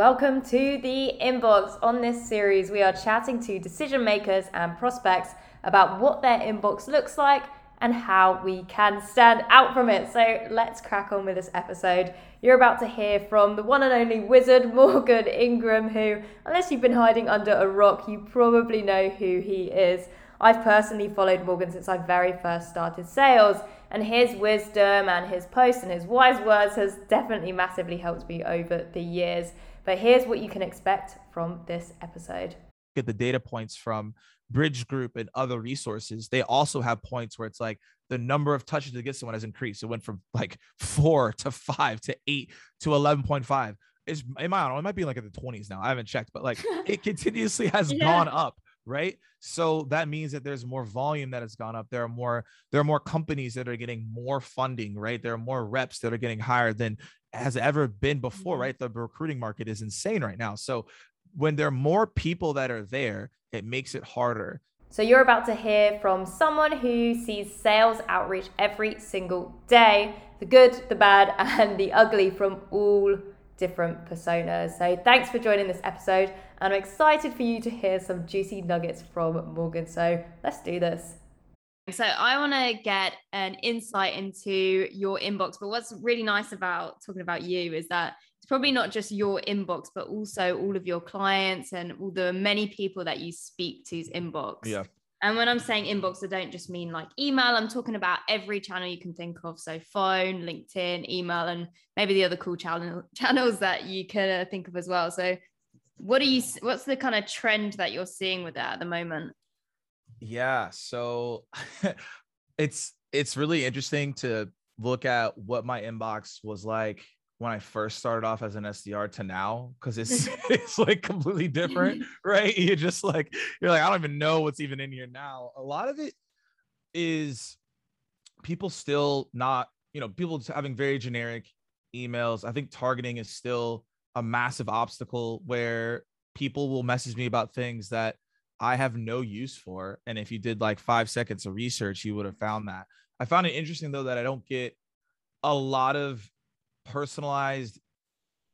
Welcome to the inbox. On this series, we are chatting to decision makers and prospects about what their inbox looks like and how we can stand out from it. So let's crack on with this episode. You're about to hear from the one and only wizard Morgan Ingram, who, unless you've been hiding under a rock, you probably know who he is. I've personally followed Morgan since I very first started sales, and his wisdom and his posts and his wise words has definitely massively helped me over the years. But here's what you can expect from this episode. Get the data points from Bridge Group and other resources. They also have points where it's like the number of touches to get someone has increased. It went from like four to five to eight to 11.5. Is in my it might be like in the 20s now. I haven't checked, but like it continuously has yeah. gone up right so that means that there's more volume that has gone up there are more there are more companies that are getting more funding right there are more reps that are getting hired than has ever been before, mm-hmm. right? The recruiting market is insane right now. So when there are more people that are there, it makes it harder. So you're about to hear from someone who sees sales outreach every single day, the good, the bad, and the ugly from all different personas. So thanks for joining this episode, and I'm excited for you to hear some juicy nuggets from Morgan. So let's do this. So I want to get an insight into your inbox. But what's really nice about talking about you is that it's probably not just your inbox, but also all of your clients and all the many people that you speak to's inbox. Yeah. And when I'm saying inbox, I don't just mean like email. I'm talking about every channel you can think of. So phone, LinkedIn, email, and maybe the other cool channel channels that you can uh, think of as well. So what are you what's the kind of trend that you're seeing with that at the moment? Yeah, so it's it's really interesting to look at what my inbox was like when I first started off as an SDR to now because it's it's like completely different, right? You're just like you're like I don't even know what's even in here now. A lot of it is people still not, you know, people having very generic emails. I think targeting is still a massive obstacle where people will message me about things that I have no use for. And if you did like five seconds of research, you would have found that. I found it interesting though that I don't get a lot of personalized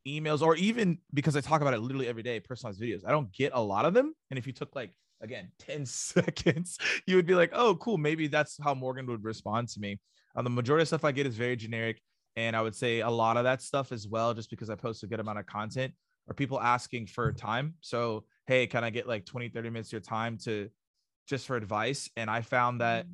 emails or even because I talk about it literally every day, personalized videos. I don't get a lot of them. And if you took like again 10 seconds, you would be like, oh, cool. Maybe that's how Morgan would respond to me. Um, the majority of stuff I get is very generic. And I would say a lot of that stuff as well, just because I post a good amount of content, or people asking for time. So hey can i get like 20 30 minutes of your time to just for advice and i found that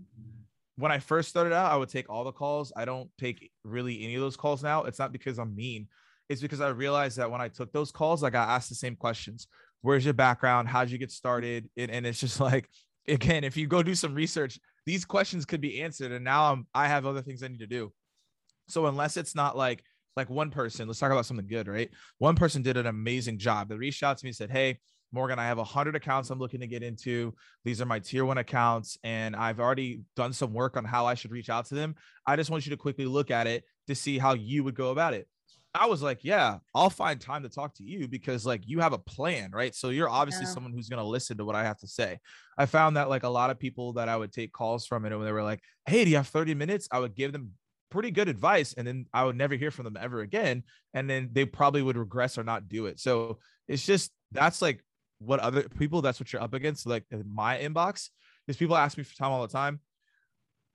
when i first started out i would take all the calls. I don't take really any of those calls now. It's not because i'm mean. It's because i realized that when i took those calls like i got asked the same questions. Where's your background? How'd you get started? And, and it's just like again if you go do some research these questions could be answered. And now i'm i have other things i need to do. So unless it's not like like one person let's talk about something good right? One person did an amazing job. They reached out to me and said hey Morgan, I have 100 accounts I'm looking to get into. These are my tier one accounts, and I've already done some work on how I should reach out to them. I just want you to quickly look at it to see how you would go about it. I was like, yeah, I'll find time to talk to you because like you have a plan, right? So you're obviously yeah. someone who's going to listen to what I have to say. I found that like a lot of people that I would take calls from and when they were like, "Hey, do you have 30 minutes?" I would give them pretty good advice and then I would never hear from them ever again and then they probably would regress or not do it. So it's just that's like what other people that's what you're up against like in my inbox is people ask me for time all the time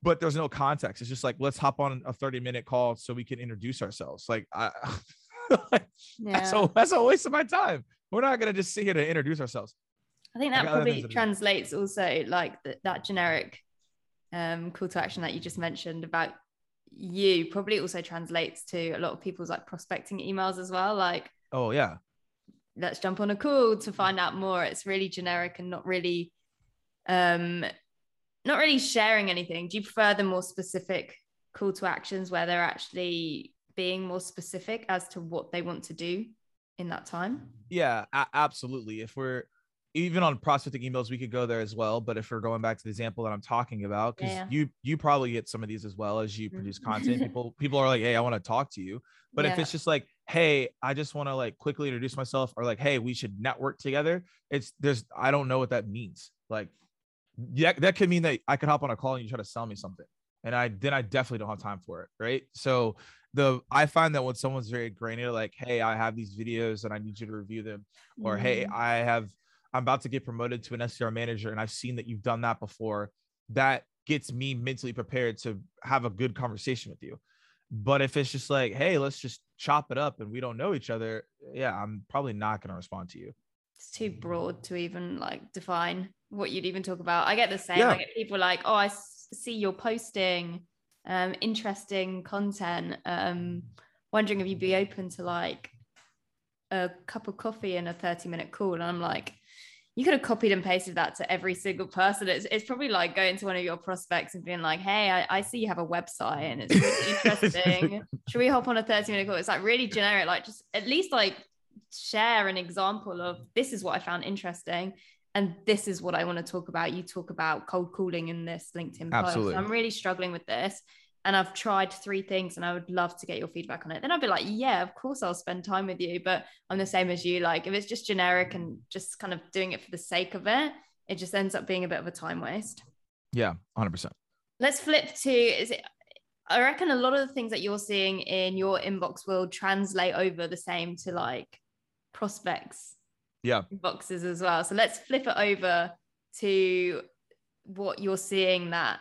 but there's no context. It's just like let's hop on a 30 minute call so we can introduce ourselves. Like i yeah. that's, a, that's a waste of my time. We're not going to just sit here to introduce ourselves. I think that probably translates also like the, that generic um, call to action that you just mentioned about you probably also translates to a lot of people's like prospecting emails as well like oh yeah let's jump on a call to find out more. It's really generic and not really um not really sharing anything. Do you prefer the more specific call to actions where they're actually being more specific as to what they want to do in that time? Yeah a- absolutely. If we're even on prospecting emails we could go there as well. But if we're going back to the example that i'm talking about because yeah. you you probably get some of these as well as you mm-hmm. produce content. People people are like hey i want to talk to you. But yeah. if it's just like hey i just want to like quickly introduce myself or like hey we should network together it's there's i don't know what that means like yeah that could mean that i could hop on a call and you try to sell me something and i then i definitely don't have time for it right so the I find that when someone's very granular, like, hey, I have these videos and I need you to review them, or hey, Mm. I have I'm about to get promoted to an SDR manager and I've seen that you've done that before, that gets me mentally prepared to have a good conversation with you. But if it's just like, hey, let's just chop it up and we don't know each other, yeah, I'm probably not going to respond to you. it's too broad to even like define what you'd even talk about. I get the same. Yeah. I get people like, oh, I see you're posting um, interesting content. Um, wondering if you'd be open to like a cup of coffee and a 30 minute call. And I'm like, you could have copied and pasted that to every single person. It's, it's probably like going to one of your prospects and being like, hey, I, I see you have a website and it's really interesting. Should we hop on a 30 minute call? It's like really generic, like just at least like share an example of this is what I found interesting and this is what I want to talk about. You talk about cold calling in this LinkedIn post. Absolutely. I'm really struggling with this. And I've tried three things and I would love to get your feedback on it. Then I'd be like, yeah, of course I'll spend time with you. But I'm the same as you. Like if it's just generic and just kind of doing it for the sake of it, it just ends up being a bit of a time waste. Yeah, 100%. Let's flip to is it I reckon a lot of the things that you're seeing in your inbox will translate over the same to like prospects Yeah. boxes as well. So let's flip it over to what you're seeing that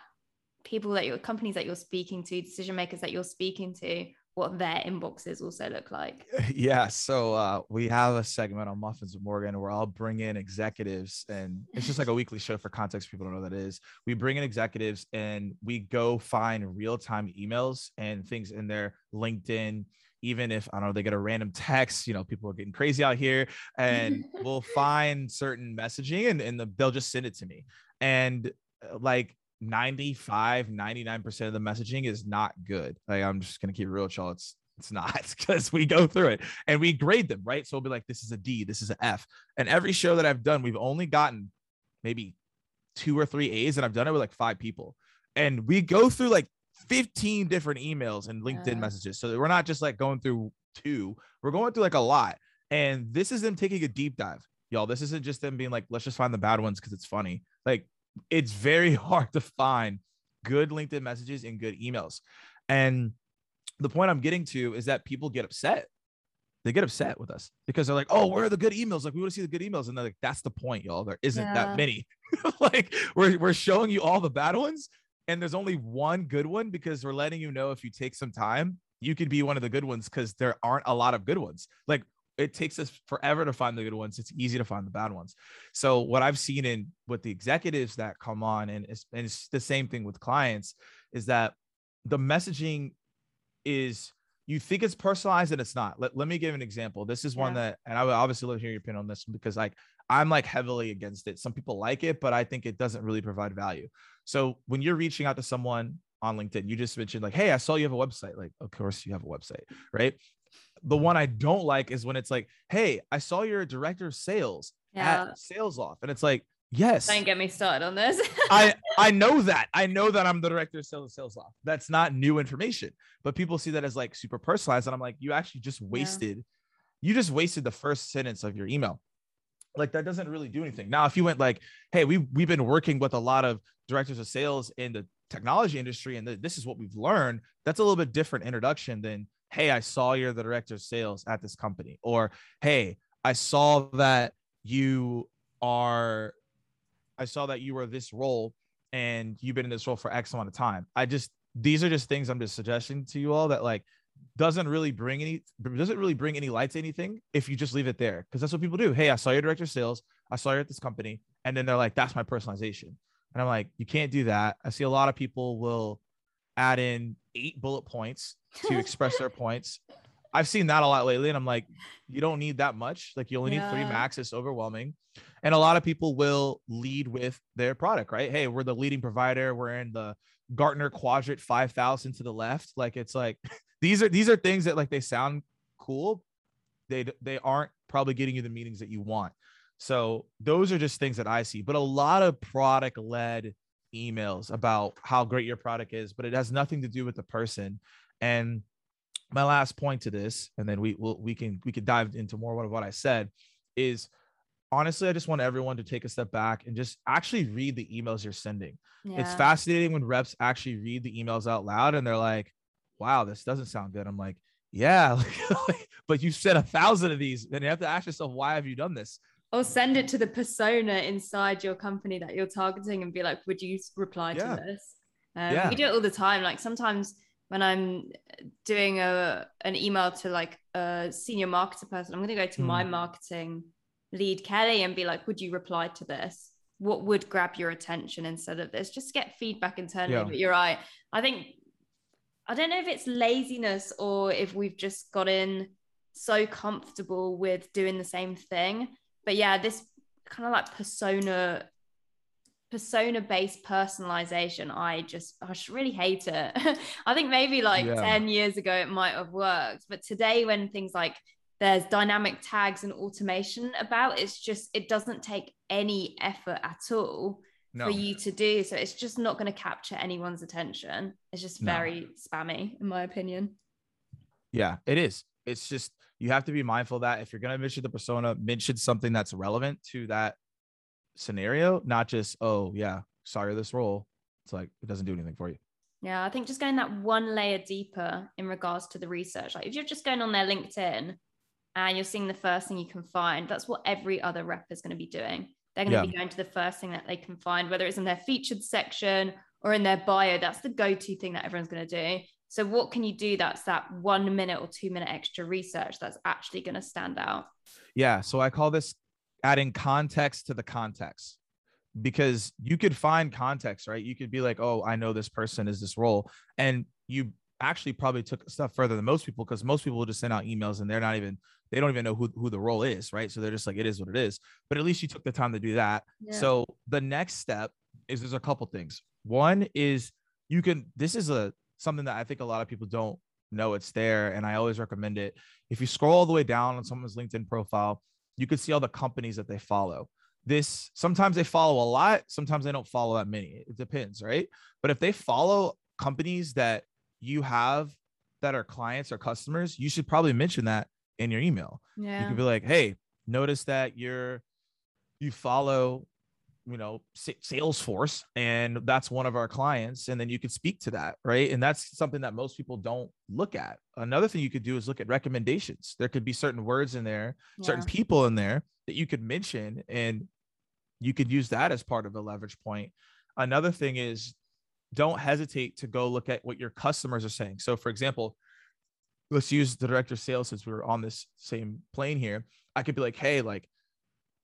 people that your companies that you're speaking to, decision makers that you're speaking to, what their inboxes also look like. Yeah. So uh, we have a segment on Muffins with Morgan where I'll bring in executives, and it's just like a weekly show for context. People don't know what that is. We bring in executives and we go find real time emails and things in their LinkedIn. Even if I don't know, they get a random text, you know, people are getting crazy out here, and we'll find certain messaging and, and the, they'll just send it to me. And uh, like 95, 99% of the messaging is not good. Like I'm just gonna keep it real, with y'all. It's it's not because we go through it and we grade them, right? So we'll be like, this is a D, this is an F. And every show that I've done, we've only gotten maybe two or three A's, and I've done it with like five people. And we go through like 15 different emails and LinkedIn Yeah. messages. So we're not just like going through two, we're going through like a lot. And this is them taking a deep dive. Y'all, this isn't just them being like, let's just find the bad ones because it's funny. Like, it's very hard to find good LinkedIn messages and good emails. And the point I'm getting to is that people get upset. They get upset with us because they're like, "Oh, where are the good emails? Like, we want to see the good emails." And they're like, "That's the point, y'all. There isn't Yeah. that many. like, we're we're showing you all the bad ones, and there's only one good one because we're letting you know if you take some time, you could be one of the good ones because there aren't a lot of good ones. Like, it takes us forever to find the good ones. It's easy to find the bad ones. So what I've seen in with the executives that come on, and it's, and it's the same thing with clients, is that the messaging is you think it's personalized and it's not. Let, let me give an example. This is one Yeah. that, and I would obviously love to hear your opinion on this one because like I'm like heavily against it. Some people like it, but I think it doesn't really provide value. So when you're reaching out to someone on LinkedIn, you just mentioned like, hey, I saw you have a website. Like, of course you have a website, right? The one I don't like is when it's like, hey, I saw you're a director of sales Yeah. at Salesloft. And it's like, yes, Don't get me started on this. I I know that. I know that I'm the director of sales Salesloft. That's not new information, but people see that as like super personalized, and I'm like, you actually just wasted, you just wasted the first sentence of your email. Like that doesn't really do anything. Now, if you went like, hey, we we've been working with a lot of directors of sales in the technology industry, and th- this is what we've learned. That's a little bit different introduction than, hey, I saw you're the director of sales at this company, or hey, I saw that you are I saw that you were this role and you've been in this role for X amount of time. I just these are just things I'm just suggesting to you all that like doesn't really bring any doesn't really bring any light to anything if you just leave it there because that's what people do. Hey, I saw your director of sales, I saw you at this company, and then they're like, that's my personalization. And I'm like, you can't do that. I see a lot of people will add in eight bullet points to express their points. I've seen that a lot lately, and I'm like, you don't need that much. Like you only need three max. It's overwhelming. And a lot of people will lead with their product, right? Hey, we're the leading provider. We're in the Gartner quadrant 5000 to the left. Like it's like these are these are things that like they sound cool. They they aren't probably getting you the meetings that you want. So those are just things that I see. But a lot of product led emails about how great your product is, but it has nothing to do with the person. And my last point to this, and then we will we can we can dive into more of what I said, is honestly, I just want everyone to take a step back and just actually read the emails you're sending. It's fascinating when reps actually read the emails out loud and they're like, wow, this doesn't sound good. I'm like, yeah, but you sent a thousand of these, and you have to ask yourself, why have you done this? Or send it to the persona inside your company that you're targeting and be like, would you reply yeah. to this? Um, yeah. We do it all the time. Like sometimes when I'm doing a an email to like a senior marketer person, I'm going to go to mm. my marketing lead Kelly and be like, would you reply to this? What would grab your attention instead of this? Just get feedback internally. Yeah. But you're right. I think I don't know if it's laziness or if we've just gotten so comfortable with doing the same thing. But yeah, this kind of like persona persona based personalization i just i just really hate it i think maybe like yeah. 10 years ago it might have worked but today when things like there's dynamic tags and automation about it's just it doesn't take any effort at all no. for you to do. So it's just not going to capture anyone's attention. It's just very no. spammy, in my opinion. Yeah, it is. It's just you have to be mindful that if you're going to mention the persona, mention something that's relevant to that scenario, not just, oh, yeah, sorry, this role. It's like it doesn't do anything for you. Yeah, I think just going that one layer deeper in regards to the research. Like if you're just going on their LinkedIn and you're seeing the first thing you can find, that's what every other rep is going to be doing. They're going yeah. to be going to the first thing that they can find, whether it's in their featured section or in their bio. That's the go to thing that everyone's going to do. So, what can you do that's that one minute or two minute extra research that's actually going to stand out? Yeah. So, I call this adding context to the context. Because you could find context, right? You could be like, oh, I know this person is this role. And you actually probably took stuff further than most people because most people will just send out emails and they're not even they don't even know who, who the role is right? So they're just like it is what it is. But at least you took the time to do that. Yeah. so the next step is there's a couple things. One is you can this is a something that i think a lot of people don't know. It's there and i always recommend it. If you scroll all the way down on someone's linkedin profile you can see all the companies that they follow this sometimes they follow a lot sometimes they don't follow that many it depends right but if they follow companies that you have that are clients or customers, you should probably mention that in your email. Yeah. You could be like, hey, notice that you're you follow you know salesforce and that's one of our clients and then you could speak to that right and that's something that most people don't look at another thing you could do is look at recommendations there could be certain words in there yeah. certain people in there that you could mention and you could use that as part of a leverage point another thing is don't hesitate to go look at what your customers are saying. So, for example, let's use the director of sales since we are on this same plane here. I could be like, hey, like,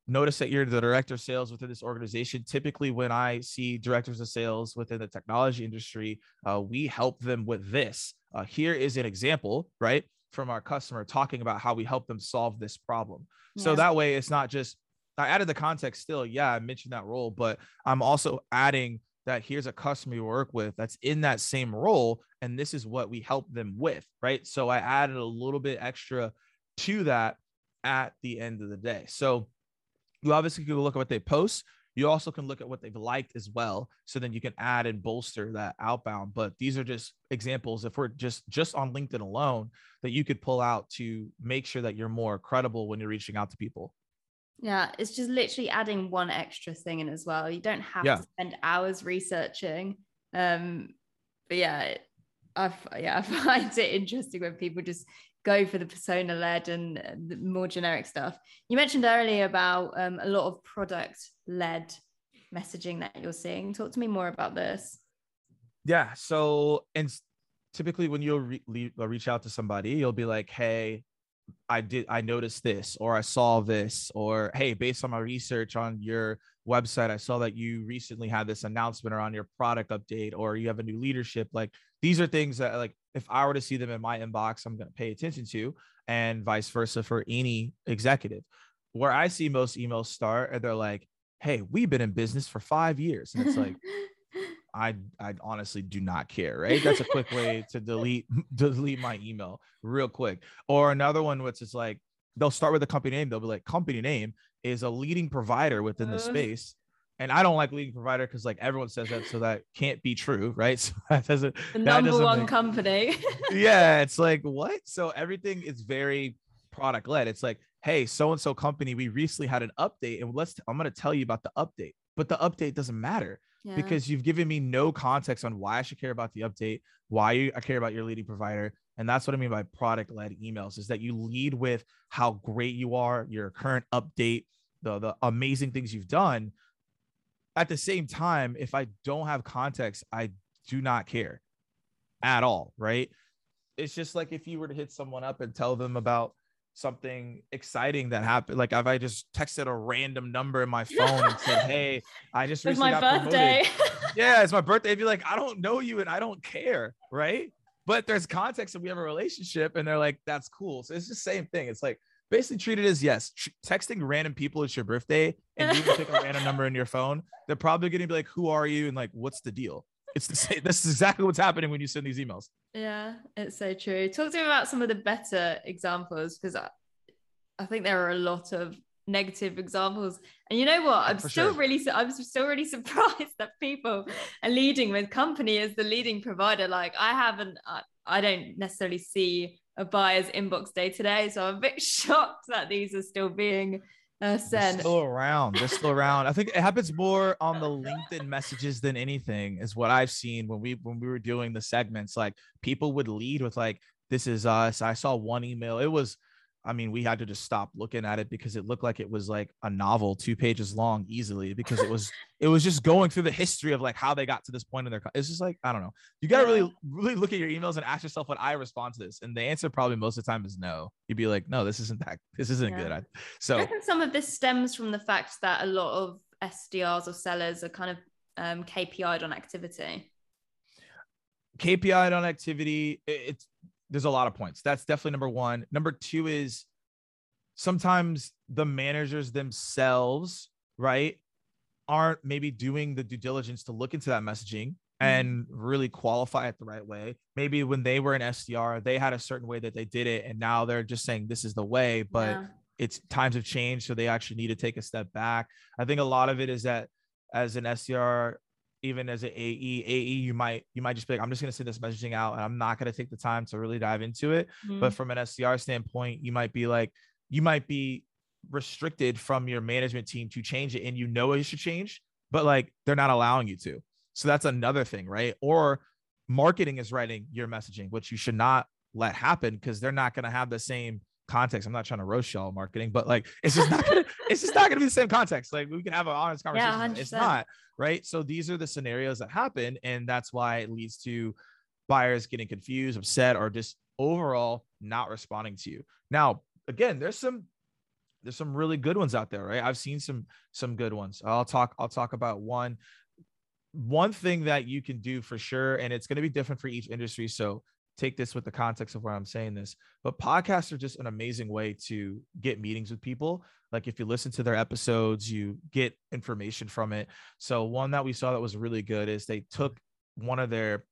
notice that you're the director of sales within this organization. Typically, when I see directors of sales within the technology industry, uh, we help them with this. Uh, here is an example, right, from our customer talking about how we help them solve this problem. So that way, it's not just I added the context still. Yeah, I mentioned that role, but I'm also adding that here's a customer you work with that's in that same role and this is what we help them with right so i added a little bit extra to that at the end of the day so you obviously can look at what they post you also can look at what they've liked as well so then you can add and bolster that outbound but these are just examples if we're just just on linkedin alone that you could pull out to make sure that you're more credible when you're reaching out to people yeah, it's just literally adding one extra thing in as well. You don't have yeah. to spend hours researching. Um, but yeah, I yeah I find it interesting when people just go for the persona led and more generic stuff. You mentioned earlier about um, a lot of product led messaging that you're seeing. Talk to me more about this. Yeah. So, and typically when you'll re- reach out to somebody, you'll be like, "Hey, I did I noticed this or I saw this or hey based on my research on your website I saw that you recently had this announcement around your product update or you have a new leadership like these are things that like if I were to see them in my inbox I'm going to pay attention to and vice versa for any executive where I see most emails start and they're like hey we've been in business for 5 years and it's like I I honestly do not care, right? That's a quick way to delete delete my email real quick. Or another one which is like they'll start with the company name. They'll be like, company name is a leading provider within the space. And I don't like leading provider because like everyone says that, so that can't be true, right? So that doesn't the number doesn't one make, company. yeah, it's like what? So everything is very product led. It's like, hey, so and so company, we recently had an update, and let's I'm gonna tell you about the update, but the update doesn't matter yeah. because you've given me no context on why I should care about the update, why you, I care about your leading provider. And that's what I mean by product led emails is that you lead with how great you are, your current update, the, the amazing things you've done. At the same time, if I don't have context, I do not care at all. Right. It's just like if you were to hit someone up and tell them about something exciting that happened. Like if I just texted a random number in my phone and said, "Hey, I just recently my got birthday." yeah, it's my birthday. I'd be like, I don't know you and I don't care, right? But there's context and we have a relationship, and they're like, "That's cool." So it's the same thing. It's like basically treat it as yes, tr- texting random people it's your birthday, and you can pick a random number in your phone. They're probably going to be like, "Who are you?" and like, "What's the deal?" It's the same. This is exactly what's happening when you send these emails. Yeah, it's so true. Talk to me about some of the better examples because I, I think there are a lot of negative examples. And you know what? I'm still sure. really, I'm still really surprised that people are leading with company as the leading provider. Like I haven't, I, I don't necessarily see a buyer's inbox day today. so I'm a bit shocked that these are still being uh, They're still around. They're still around. I think it happens more on the LinkedIn messages than anything, is what I've seen when we when we were doing the segments. Like people would lead with like, "This is us." I saw one email. It was I mean, we had to just stop looking at it because it looked like it was like a novel, two pages long, easily because it was it was just going through the history of like how they got to this point in their. It's just like I don't know. You got to really really look at your emails and ask yourself what I respond to this, and the answer probably most of the time is no. You'd be like, no, this isn't that. This isn't yeah. good. I, so I think some of this stems from the fact that a lot of SDRs or sellers are kind of um, KPI'd on activity. KPI'd on activity. It's there's a lot of points. That's definitely number one. Number two is sometimes the managers themselves, right, aren't maybe doing the due diligence to look into that messaging mm-hmm. and really qualify it the right way. Maybe when they were in SDR, they had a certain way that they did it, and now they're just saying this is the way, but yeah. it's times have changed, so they actually need to take a step back. I think a lot of it is that as an SDR, even as an AE, AE, you might you might just be like, I'm just gonna send this messaging out and I'm not gonna take the time to really dive into it. Mm-hmm. But from an SDR standpoint, you might be like, you might be restricted from your management team to change it and you know it should change, but like they're not allowing you to. So that's another thing, right? Or marketing is writing your messaging, which you should not let happen because they're not going to have the same context. I'm not trying to roast y'all marketing, but like it's just not gonna, it's just not gonna be the same context. Like we can have an honest conversation. Yeah, it's not right. So these are the scenarios that happen, and that's why it leads to buyers getting confused, upset, or just overall not responding to you. Now, again, there's some there's some really good ones out there, right? I've seen some some good ones. I'll talk I'll talk about one one thing that you can do for sure and it's going to be different for each industry so take this with the context of where I'm saying this, but podcasts are just an amazing way to get meetings with people. Like if you listen to their episodes, you get information from it. So one that we saw that was really good is they took one of their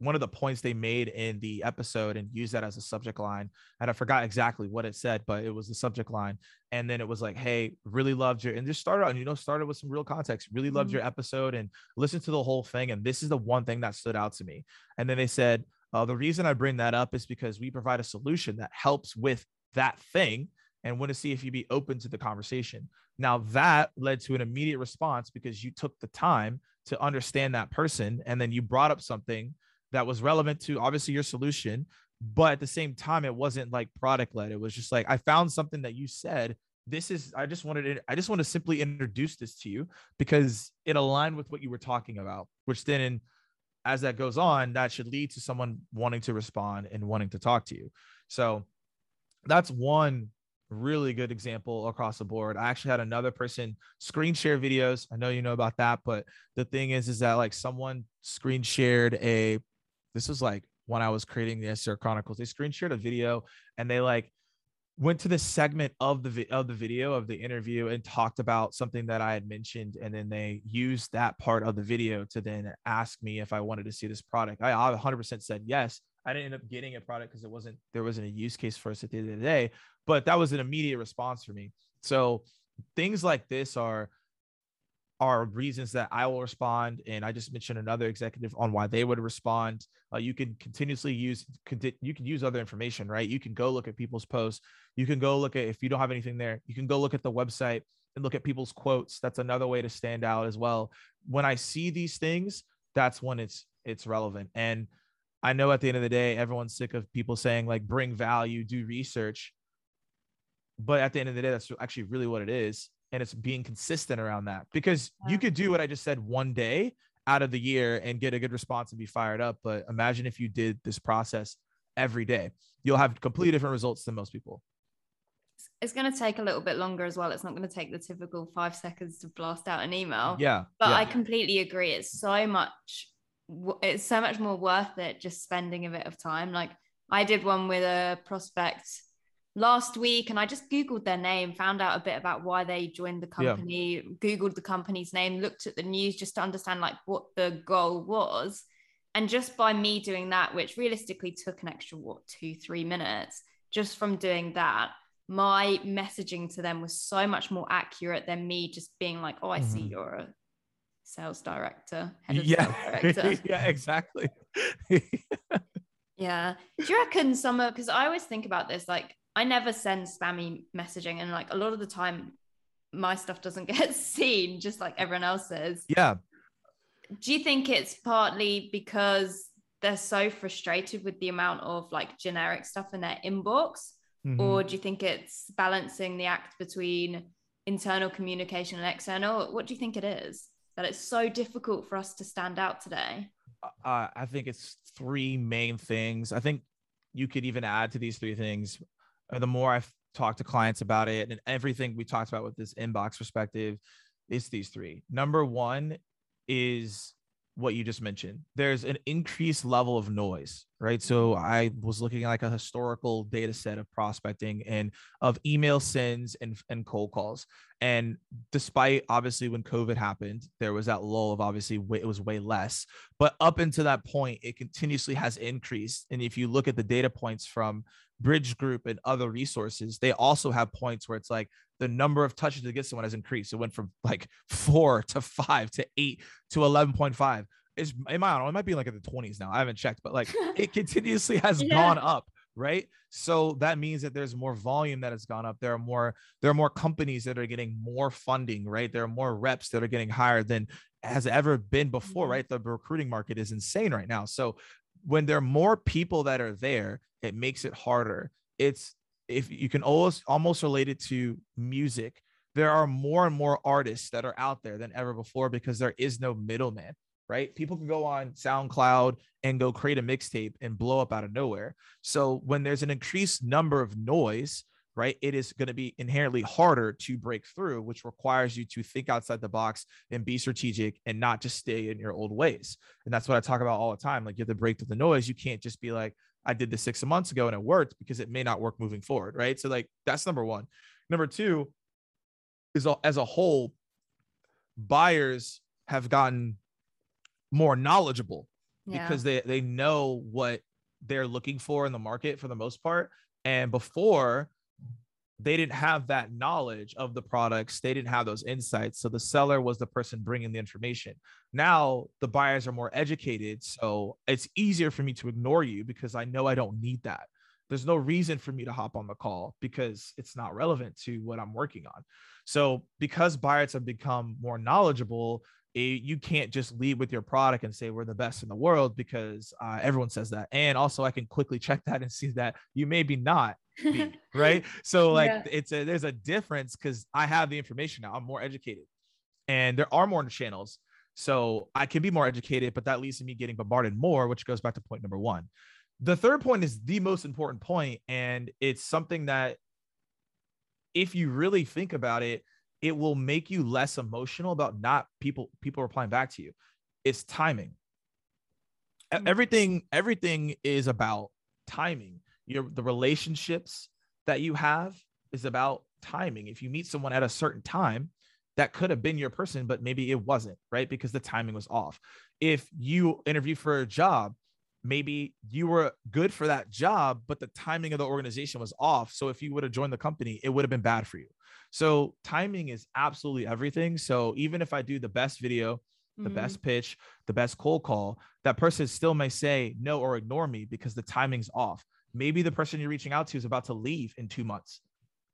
one of the points they made in the episode and used that as a subject line. And I forgot exactly what it said, but it was the subject line. And then it was like, hey, really loved your and just started out, and you know, started with some real context, really loved mm-hmm. your episode and listened to the whole thing. And this is the one thing that stood out to me. And then they said, uh, the reason I bring that up is because we provide a solution that helps with that thing and want to see if you'd be open to the conversation. Now, that led to an immediate response because you took the time to understand that person and then you brought up something that was relevant to obviously your solution. But at the same time, it wasn't like product led. It was just like, I found something that you said. This is, I just wanted to, I just want to simply introduce this to you because it aligned with what you were talking about, which then as that goes on, that should lead to someone wanting to respond and wanting to talk to you. So that's one really good example across the board. I actually had another person screen share videos. I know you know about that, but the thing is, is that like someone screen shared a, this was like when I was creating the SDR Chronicles, they screen shared a video and they like went to the segment of the vi- of the video of the interview and talked about something that I had mentioned, and then they used that part of the video to then ask me if I wanted to see this product. I 100% said yes. I didn't end up getting a product because it wasn't there wasn't a use case for us at the end of the day, but that was an immediate response for me. So things like this are are reasons that I will respond. And I just mentioned another executive on why they would respond. Uh, you can continuously use, you can use other information, right? You can go look at people's posts. You can go look at, if you don't have anything there, you can go look at the website and look at people's quotes. That's another way to stand out as well. When I see these things, that's when it's, it's relevant. And I know at the end of the day, everyone's sick of people saying like bring value, do research. But at the end of the day, that's actually really what it is. And it's being consistent around that because yeah. you could do what I just said one day out of the year and get a good response and be fired up. But imagine if you did this process every day, you'll have completely different results than most people. It's going to take a little bit longer as well. It's not going to take the typical five seconds to blast out an email. Yeah. But yeah. I completely agree. It's so much it's so much more worth it just spending a bit of time. Like I did one with a prospect last week and I just Googled their name, found out a bit about why they joined the company, yeah. Googled the company's name, looked at the news just to understand like what the goal was. And just by me doing that, which realistically took an extra, what, two, three minutes, just from doing that, my messaging to them was so much more accurate than me just being like, oh, I mm-hmm. see you're a sales director, head of yeah. Director. yeah, exactly. yeah. Do you reckon some of because I always think about this, like I never send spammy messaging, and like a lot of the time my stuff doesn't get seen, just like everyone else's. Yeah. Do you think it's partly because they're so frustrated with the amount of like generic stuff in their inbox? Mm-hmm. Or do you think it's balancing the act between internal communication and external? What do you think it is? that it's so difficult for us to stand out today? Uh, I think it's three main things. I think you could even add to these three things. The more I've talked to clients about it and everything we talked about with this inbox perspective, it's these three. Number one is what you just mentioned. There's an increased level of noise, right? So I was looking at like a historical data set of prospecting and of email sends and, and cold calls. And despite obviously when COVID happened, there was that lull of obviously it was way less. But up until that point, it continuously has increased. And if you look at the data points from Bridge Group and other resources, they also have points where it's like the number of touches to get someone has increased. It went from like four to five to eight to 11.5. Is it might, it might be like in the 20s now. I haven't checked, but like it continuously has yeah. gone up. Right. So that means that there's more volume that has gone up. There are more, there are more companies that are getting more funding, right? There are more reps that are getting hired than has ever been before, right? The recruiting market is insane right now. So when there are more people that are there, it makes it harder. It's if you can almost almost relate it to music there are more and more artists that are out there than ever before because there is no middleman right? People can go on soundcloud and go create a mixtape and blow up out of nowhere. So when there's an increased number of noise right it is going to be inherently harder to break through which requires you to think outside the box and be strategic and not just stay in your old ways. And that's what i talk about all the time. Like you have to break through the noise. You can't just be like I did this six months ago and it worked because it may not work moving forward. Right. So, like, that's number one. Number two is as a whole, buyers have gotten more knowledgeable yeah. because they, they know what they're looking for in the market for the most part. And before, they didn't have that knowledge of the products they didn't have those insights so the seller was the person bringing the information. Now the buyers are more educated so it's easier for me to ignore you because i know i don't need that. There's no reason for me to hop on the call because it's not relevant to what i'm working on. So because buyers have become more knowledgeable you can't just lead with your product and say we're the best in the world because uh, everyone says that and also i can quickly check that and see that you maybe not be, right? So like yeah. it's a there's a difference because I have the information now. I'm more educated, and there are more channels. So I can be more educated, but that leads to me getting bombarded more, which goes back to point number one. The third point is the most important point, and it's something that if you really think about it, it will make you less emotional about not people people replying back to you. It's timing. Mm. Everything everything is about timing your the relationships that you have is about timing. If you meet someone at a certain time, that could have been your person, but maybe it wasn't, right? Because the timing was off. If you interview for a job, maybe you were good for that job, but the timing of the organization was off. So if you would have joined the company, it would have been bad for you. So timing is absolutely everything. So even if I do the best video, the Mm-hmm. best pitch, the best cold call, that person still may say no or ignore me because the timing's off. Maybe the person you're reaching out to is about to leave in two months.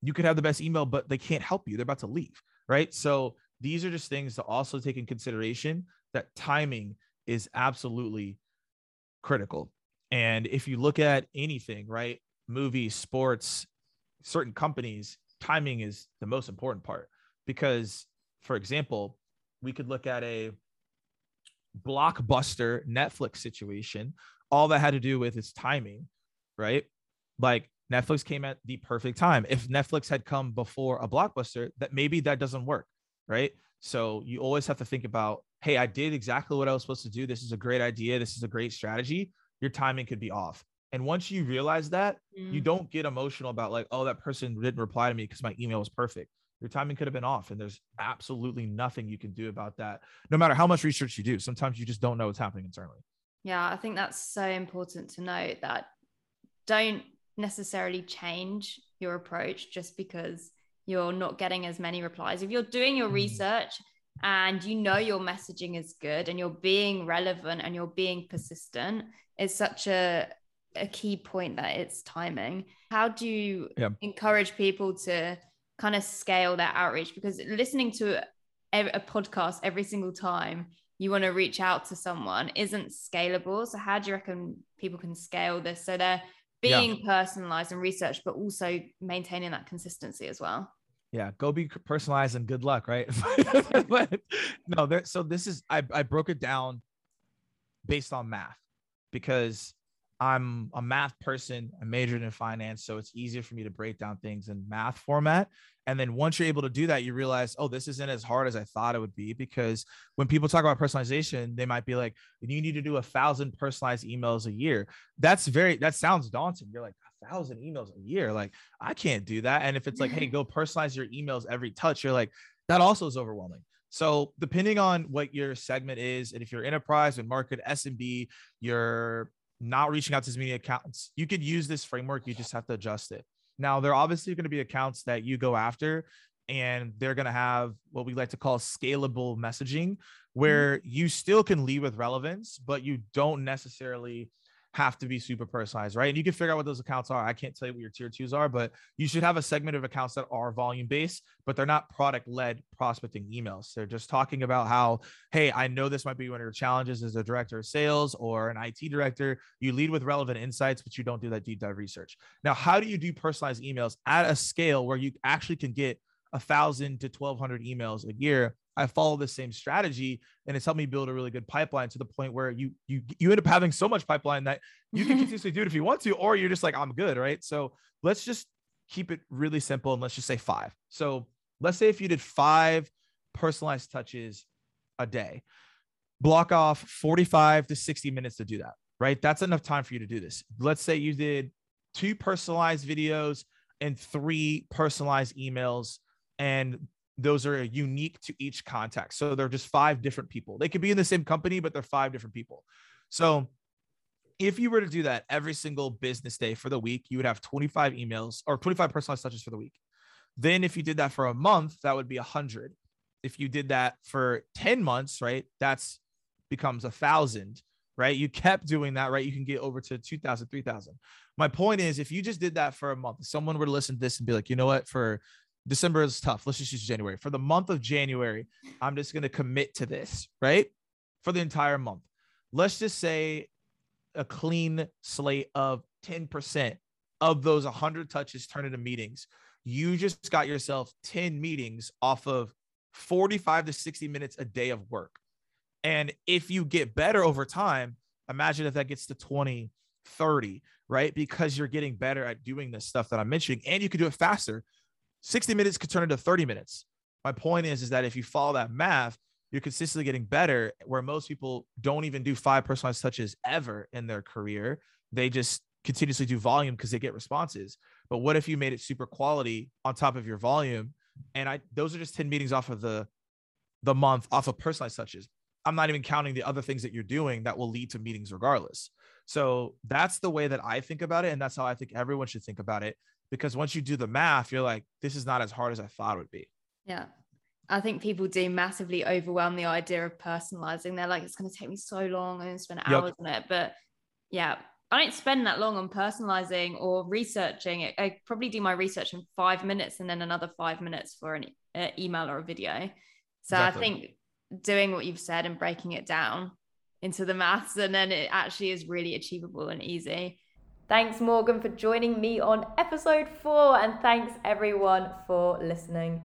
You could have the best email, but they can't help you. They're about to leave. Right. So these are just things to also take in consideration that timing is absolutely critical. And if you look at anything, right, movies, sports, certain companies, timing is the most important part. Because, for example, we could look at a blockbuster Netflix situation. All that had to do with is timing, right? Like Netflix came at the perfect time. If Netflix had come before a blockbuster, that maybe that doesn't work, right? So you always have to think about, hey, I did exactly what I was supposed to do. This is a great idea. This is a great strategy. Your timing could be off. And once you realize that, you Mm. don't get emotional about like, oh, that person didn't reply to me because my email was perfect. Your timing could have been off, and there's absolutely nothing you can do about that. No matter how much research you do, sometimes you just don't know what's happening internally. Yeah, I think that's so important to note that don't necessarily change your approach just because you're not getting as many replies. If you're doing your Mhm. research and you know your messaging is good and you're being relevant and you're being persistent, it's such a a key point that it's timing. How do you Yeah. encourage people to kind of scale their outreach? Because listening to a, podcast every single time you want to reach out to someone isn't scalable. So how do you reckon people can scale this so they're Yeah. being personalized and researched, but also maintaining that consistency as well? yeah go be personalized and good luck right but no there so this is I, I broke it down based on math because i'm a math person i majored in finance so it's easier for me to break down things in math format and then once you're able to do that you realize oh this isn't as hard as i thought it would be because when people talk about personalization they might be like you need to do a thousand personalized emails a year that's very that sounds daunting you're like a thousand emails a year like I can't do that. And if it's like, hey, go personalize your emails every touch, you're like, that also is overwhelming. So depending on what your segment is, and if you're enterprise and market SMB, you're not reaching out to as many accounts, you could use this framework. You just have to adjust it. Now, there are obviously going to be accounts that you go after, and they're going to have what we like to call scalable messaging, mm-hmm. where you still can lead with relevance, but you don't necessarily have to be super personalized, right? And you can figure out what those accounts are. I can't tell you what your tier twos are, but you should have a segment of accounts that are volume based, but they're not product led prospecting emails. They're just talking about how, hey, I know this might be one of your challenges as a director of sales or an IT director. You lead with relevant insights, but you don't do that deep dive research. Now, how do you do personalized emails at a scale where you actually can get a thousand to 1200 emails a year? I follow the same strategy and it's helped me build a really good pipeline to the point where you you you end up having so much pipeline that you can continuously do it if you want to, or you're just like, I'm good, right? So let's just keep it really simple and let's just say five. So let's say if you did five personalized touches a day, block off 45 to 60 minutes to do that, right? That's enough time for you to do this. Let's say you did two personalized videos and three personalized emails, and those are unique to each contact. So they're just five different people. They could be in the same company, but they're five different people. So if you were to do that every single business day for the week, you would have 25 emails or 25 personalized touches for the week. Then if you did that for a month, that would be 100. If you did that for 10 months, right, that's becomes a thousand, right? You kept doing that, right? You can get over to 2,000, 3,000. My point is, if you just did that for a month, someone to listen to this and be like, you know what, for December is tough. Let's just use January. For the month of January, I'm just going to commit to this, right? For the entire month. Let's just say a clean slate of 10% of those 100 touches turn into meetings. You just got yourself 10 meetings off of 45 to 60 minutes a day of work. And if you get better over time, imagine if that gets to 20, 30, right? Because you're getting better at doing this stuff that I'm mentioning and you can do it faster. 60 minutes could turn into 30 minutes. My point is, is that if you follow that math, you're consistently getting better where most people don't even do five personalized touches ever in their career. They just continuously do volume because they get responses. But what if you made it super quality on top of your volume? And I those are just 10 meetings off of the the month off of personalized touches. I'm not even counting the other things that you're doing that will lead to meetings regardless. So that's the way that I think about it. And that's how I think everyone should think about it because once you do the math, you're like, this is not as hard as I thought it would be. Yeah. I think people do massively overwhelm the idea of personalizing. They're like, it's going to take me so long and spend hours yep. on it. But yeah, I don't spend that long on personalizing or researching. I probably do my research in five minutes and then another five minutes for an email or a video. So exactly. I think doing what you've said and breaking it down into the maths, and then it actually is really achievable and easy. Thanks, Morgan, for joining me on episode four, and thanks everyone for listening.